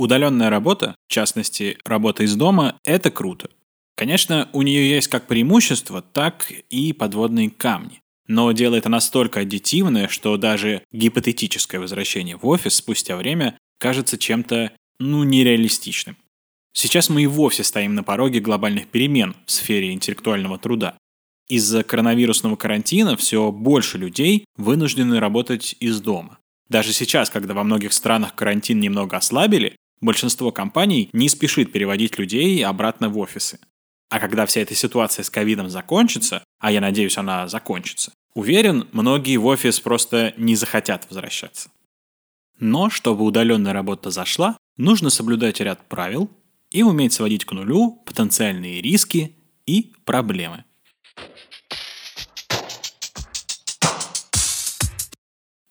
Удаленная работа, в частности, работа из дома, это круто. Конечно, у нее есть как преимущества, так и подводные камни. Но дело это настолько аддитивное, что даже гипотетическое возвращение в офис спустя время кажется чем-то, ну, нереалистичным. Сейчас мы и вовсе стоим на пороге глобальных перемен в сфере интеллектуального труда. Из-за коронавирусного карантина все больше людей вынуждены работать из дома. Даже сейчас, когда во многих странах карантин немного ослабили, большинство компаний не спешит переводить людей обратно в офисы. А когда вся эта ситуация с ковидом закончится, а я надеюсь, она закончится, уверен, многие в офис просто не захотят возвращаться. Но чтобы удаленная работа зашла, нужно соблюдать ряд правил и уметь сводить к нулю потенциальные риски и проблемы.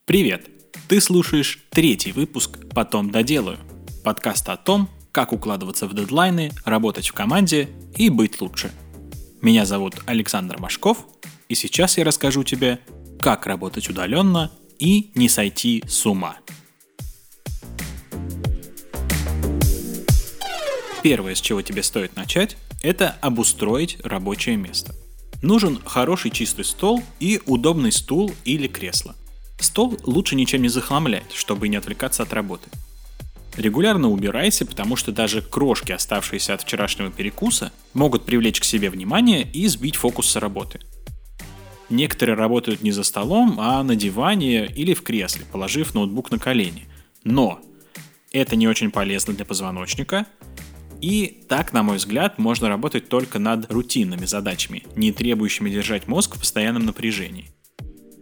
Привет! Ты слушаешь третий выпуск «Потом доделаю» – подкаст о том, как укладываться в дедлайны, работать в команде и быть лучше. Меня зовут Александр Машков, и сейчас я расскажу тебе, как работать удаленно и не сойти с ума. Первое, с чего тебе стоит начать, это обустроить рабочее место. Нужен хороший чистый стол и удобный стул или кресло – Стол лучше ничем не захламлять, чтобы не отвлекаться от работы. Регулярно убирайся, потому что даже крошки, оставшиеся от вчерашнего перекуса, могут привлечь к себе внимание и сбить фокус с работы. Некоторые работают не за столом, а на диване или в кресле, положив ноутбук на колени. Но это не очень полезно для позвоночника, и так, на мой взгляд, можно работать только над рутинными задачами, не требующими держать мозг в постоянном напряжении.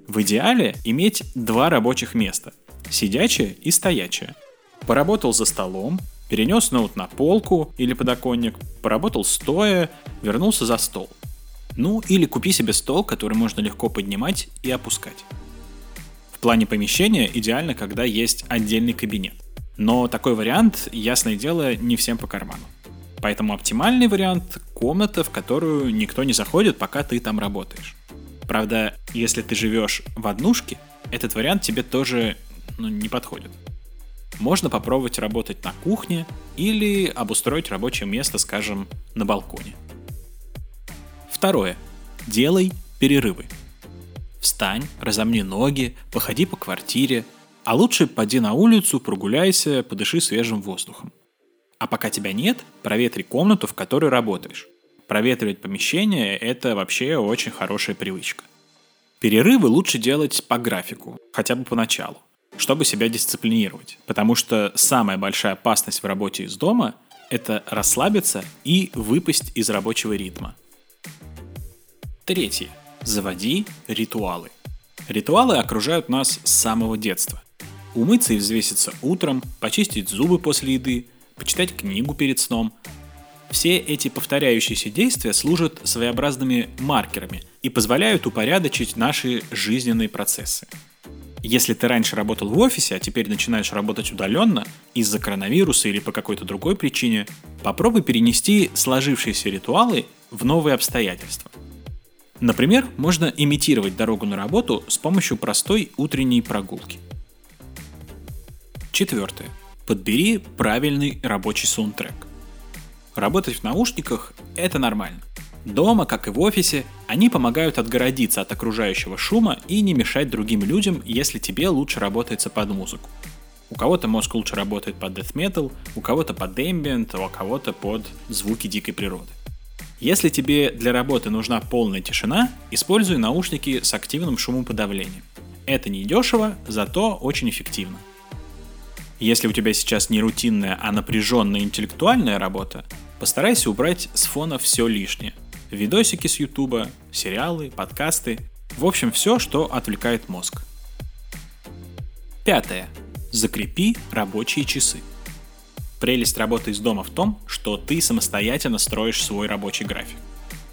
В идеале иметь два рабочих места – сидячее и стоячее. Поработал за столом, перенес ноут на полку или подоконник, поработал стоя, вернулся за стол. Ну или купи себе стол, который можно легко поднимать и опускать. В плане помещения идеально, когда есть отдельный кабинет. Но такой вариант, ясное дело, не всем по карману. Поэтому оптимальный вариант – комната, в которую никто не заходит, пока ты там работаешь. Правда, если ты живешь в однушке, этот вариант тебе тоже ну, не подходит. Можно попробовать работать на кухне или обустроить рабочее место, скажем, на балконе. Второе. Делай перерывы. Встань, разомни ноги, походи по квартире, а лучше поди на улицу, прогуляйся, подыши свежим воздухом. А пока тебя нет, проветри комнату, в которой работаешь проветривать помещение – это вообще очень хорошая привычка. Перерывы лучше делать по графику, хотя бы поначалу, чтобы себя дисциплинировать. Потому что самая большая опасность в работе из дома – это расслабиться и выпасть из рабочего ритма. Третье. Заводи ритуалы. Ритуалы окружают нас с самого детства. Умыться и взвеситься утром, почистить зубы после еды, почитать книгу перед сном, все эти повторяющиеся действия служат своеобразными маркерами и позволяют упорядочить наши жизненные процессы. Если ты раньше работал в офисе, а теперь начинаешь работать удаленно из-за коронавируса или по какой-то другой причине, попробуй перенести сложившиеся ритуалы в новые обстоятельства. Например, можно имитировать дорогу на работу с помощью простой утренней прогулки. Четвертое. Подбери правильный рабочий саундтрек. Работать в наушниках – это нормально. Дома, как и в офисе, они помогают отгородиться от окружающего шума и не мешать другим людям, если тебе лучше работается под музыку. У кого-то мозг лучше работает под death metal, у кого-то под ambient, а у кого-то под звуки дикой природы. Если тебе для работы нужна полная тишина, используй наушники с активным шумоподавлением. Это не дешево, зато очень эффективно. Если у тебя сейчас не рутинная, а напряженная интеллектуальная работа, Постарайся убрать с фона все лишнее. Видосики с ютуба, сериалы, подкасты. В общем, все, что отвлекает мозг. Пятое. Закрепи рабочие часы. Прелесть работы из дома в том, что ты самостоятельно строишь свой рабочий график.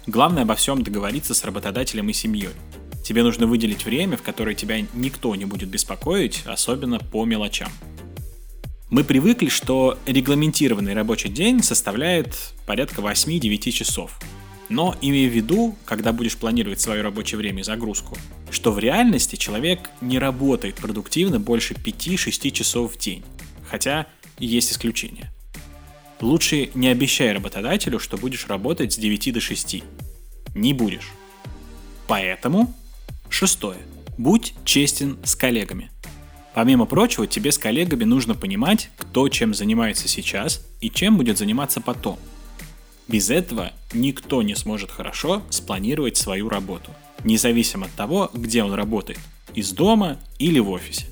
Главное обо всем договориться с работодателем и семьей. Тебе нужно выделить время, в которое тебя никто не будет беспокоить, особенно по мелочам. Мы привыкли, что регламентированный рабочий день составляет порядка 8-9 часов. Но имея в виду, когда будешь планировать свое рабочее время и загрузку, что в реальности человек не работает продуктивно больше 5-6 часов в день. Хотя есть исключения. Лучше не обещай работодателю, что будешь работать с 9 до 6. Не будешь. Поэтому, шестое. Будь честен с коллегами. Помимо прочего, тебе с коллегами нужно понимать, кто чем занимается сейчас и чем будет заниматься потом. Без этого никто не сможет хорошо спланировать свою работу, независимо от того, где он работает, из дома или в офисе.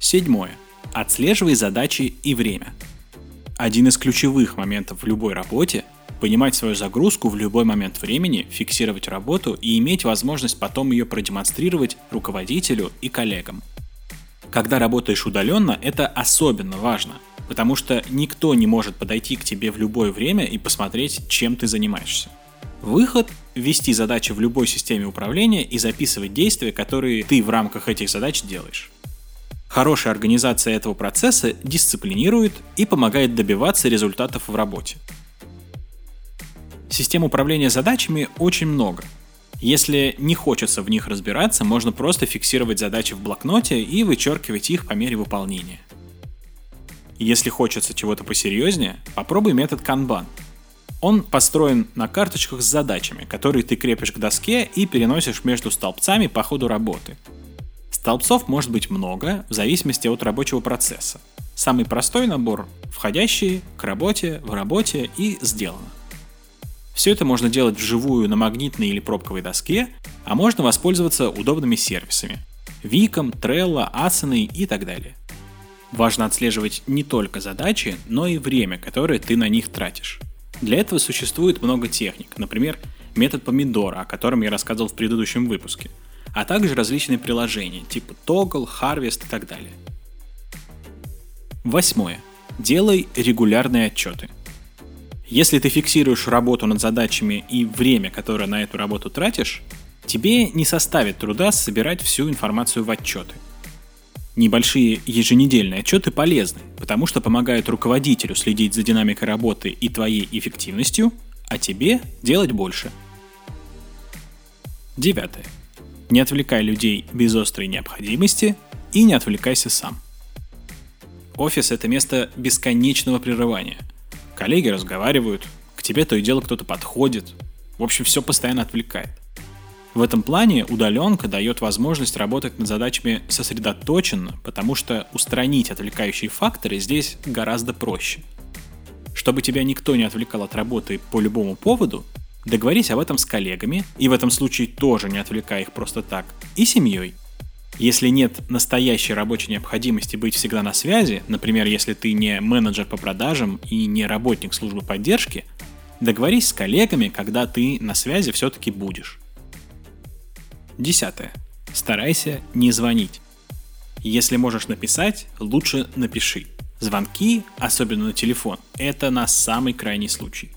Седьмое. Отслеживай задачи и время. Один из ключевых моментов в любой работе – понимать свою загрузку в любой момент времени, фиксировать работу и иметь возможность потом ее продемонстрировать руководителю и коллегам. Когда работаешь удаленно, это особенно важно, потому что никто не может подойти к тебе в любое время и посмотреть, чем ты занимаешься. Выход – ввести задачи в любой системе управления и записывать действия, которые ты в рамках этих задач делаешь. Хорошая организация этого процесса дисциплинирует и помогает добиваться результатов в работе. Систем управления задачами очень много. Если не хочется в них разбираться, можно просто фиксировать задачи в блокноте и вычеркивать их по мере выполнения. Если хочется чего-то посерьезнее, попробуй метод Kanban. Он построен на карточках с задачами, которые ты крепишь к доске и переносишь между столбцами по ходу работы – Столбцов может быть много, в зависимости от рабочего процесса. Самый простой набор – входящие, к работе, в работе и сделано. Все это можно делать вживую на магнитной или пробковой доске, а можно воспользоваться удобными сервисами – Виком, Trello, Asana и так далее. Важно отслеживать не только задачи, но и время, которое ты на них тратишь. Для этого существует много техник, например, метод помидора, о котором я рассказывал в предыдущем выпуске – а также различные приложения типа Toggle, Harvest и так далее. Восьмое. Делай регулярные отчеты. Если ты фиксируешь работу над задачами и время, которое на эту работу тратишь, тебе не составит труда собирать всю информацию в отчеты. Небольшие еженедельные отчеты полезны, потому что помогают руководителю следить за динамикой работы и твоей эффективностью, а тебе делать больше. Девятое. Не отвлекай людей без острой необходимости и не отвлекайся сам. Офис – это место бесконечного прерывания. Коллеги разговаривают, к тебе то и дело кто-то подходит. В общем, все постоянно отвлекает. В этом плане удаленка дает возможность работать над задачами сосредоточенно, потому что устранить отвлекающие факторы здесь гораздо проще. Чтобы тебя никто не отвлекал от работы по любому поводу, Договорись об этом с коллегами, и в этом случае тоже не отвлекая их просто так, и семьей. Если нет настоящей рабочей необходимости быть всегда на связи, например, если ты не менеджер по продажам и не работник службы поддержки, договорись с коллегами, когда ты на связи все-таки будешь. Десятое. Старайся не звонить. Если можешь написать, лучше напиши. Звонки, особенно на телефон, это на самый крайний случай.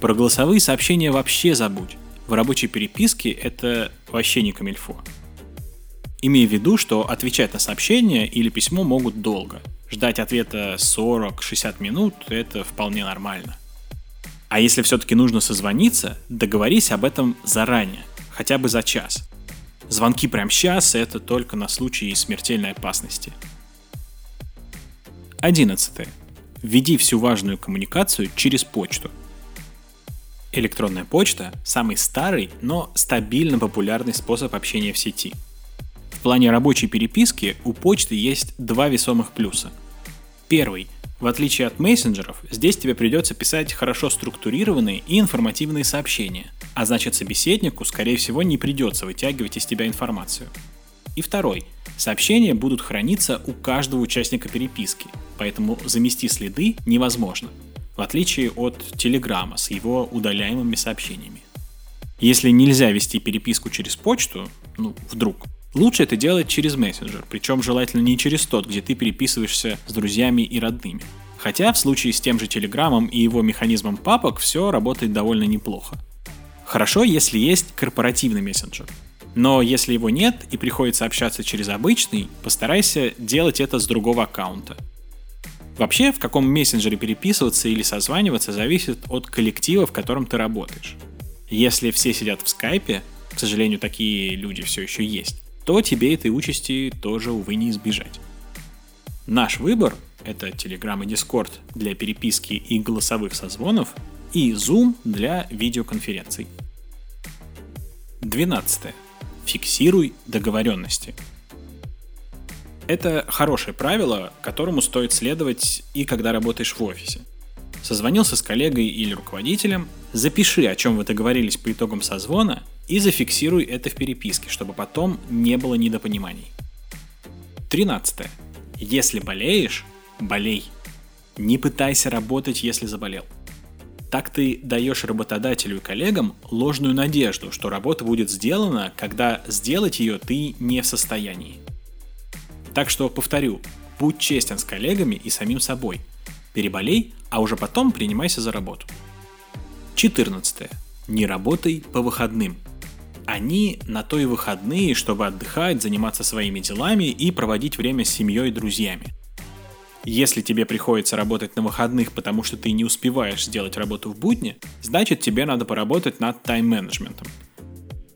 Про голосовые сообщения вообще забудь. В рабочей переписке это вообще не камильфо. Имея в виду, что отвечать на сообщение или письмо могут долго. Ждать ответа 40-60 минут – это вполне нормально. А если все-таки нужно созвониться, договорись об этом заранее, хотя бы за час. Звонки прямо сейчас – это только на случай смертельной опасности. 11. Введи всю важную коммуникацию через почту – Электронная почта – самый старый, но стабильно популярный способ общения в сети. В плане рабочей переписки у почты есть два весомых плюса. Первый – в отличие от мессенджеров, здесь тебе придется писать хорошо структурированные и информативные сообщения, а значит собеседнику, скорее всего, не придется вытягивать из тебя информацию. И второй – сообщения будут храниться у каждого участника переписки, поэтому замести следы невозможно – в отличие от Телеграма с его удаляемыми сообщениями. Если нельзя вести переписку через почту, ну, вдруг, лучше это делать через мессенджер, причем желательно не через тот, где ты переписываешься с друзьями и родными. Хотя в случае с тем же Телеграмом и его механизмом папок все работает довольно неплохо. Хорошо, если есть корпоративный мессенджер. Но если его нет и приходится общаться через обычный, постарайся делать это с другого аккаунта. Вообще, в каком мессенджере переписываться или созваниваться зависит от коллектива, в котором ты работаешь. Если все сидят в скайпе, к сожалению, такие люди все еще есть, то тебе этой участи тоже, увы, не избежать. Наш выбор это Telegram и Discord для переписки и голосовых созвонов, и Zoom для видеоконференций. 12. Фиксируй договоренности. Это хорошее правило, которому стоит следовать и когда работаешь в офисе. Созвонился с коллегой или руководителем, запиши, о чем вы договорились по итогам созвона, и зафиксируй это в переписке, чтобы потом не было недопониманий. 13. Если болеешь, болей. Не пытайся работать, если заболел. Так ты даешь работодателю и коллегам ложную надежду, что работа будет сделана, когда сделать ее ты не в состоянии. Так что, повторю, будь честен с коллегами и самим собой. Переболей, а уже потом принимайся за работу. 14. Не работай по выходным. Они на то и выходные, чтобы отдыхать, заниматься своими делами и проводить время с семьей и друзьями. Если тебе приходится работать на выходных, потому что ты не успеваешь сделать работу в будни, значит тебе надо поработать над тайм-менеджментом.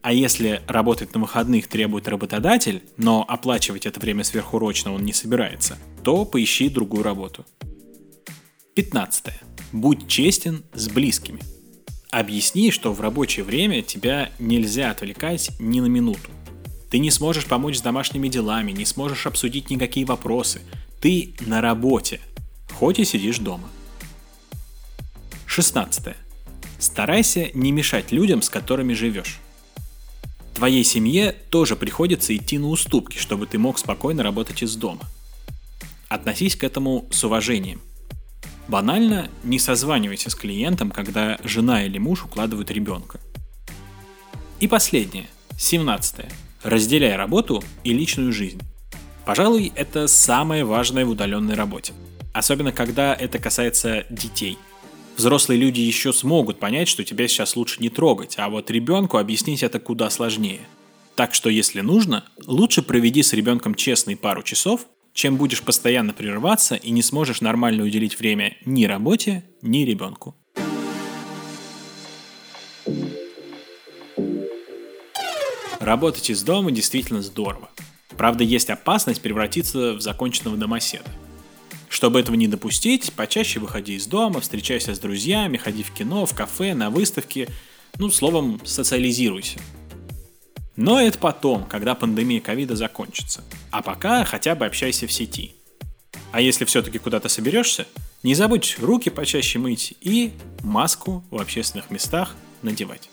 А если работать на выходных требует работодатель, но оплачивать это время сверхурочно он не собирается, то поищи другую работу. 15. Будь честен с близкими. Объясни, что в рабочее время тебя нельзя отвлекать ни на минуту. Ты не сможешь помочь с домашними делами, не сможешь обсудить никакие вопросы. Ты на работе, хоть и сидишь дома. 16. Старайся не мешать людям, с которыми живешь. Твоей семье тоже приходится идти на уступки, чтобы ты мог спокойно работать из дома. Относись к этому с уважением. Банально не созванивайся с клиентом, когда жена или муж укладывают ребенка. И последнее, 17. Разделяй работу и личную жизнь. Пожалуй, это самое важное в удаленной работе. Особенно когда это касается детей – Взрослые люди еще смогут понять, что тебя сейчас лучше не трогать, а вот ребенку объяснить это куда сложнее. Так что, если нужно, лучше проведи с ребенком честный пару часов, чем будешь постоянно прерываться и не сможешь нормально уделить время ни работе, ни ребенку. Работать из дома действительно здорово. Правда, есть опасность превратиться в законченного домоседа – чтобы этого не допустить, почаще выходи из дома, встречайся с друзьями, ходи в кино, в кафе, на выставки, ну, словом, социализируйся. Но это потом, когда пандемия ковида закончится. А пока хотя бы общайся в сети. А если все-таки куда-то соберешься, не забудь руки почаще мыть и маску в общественных местах надевать.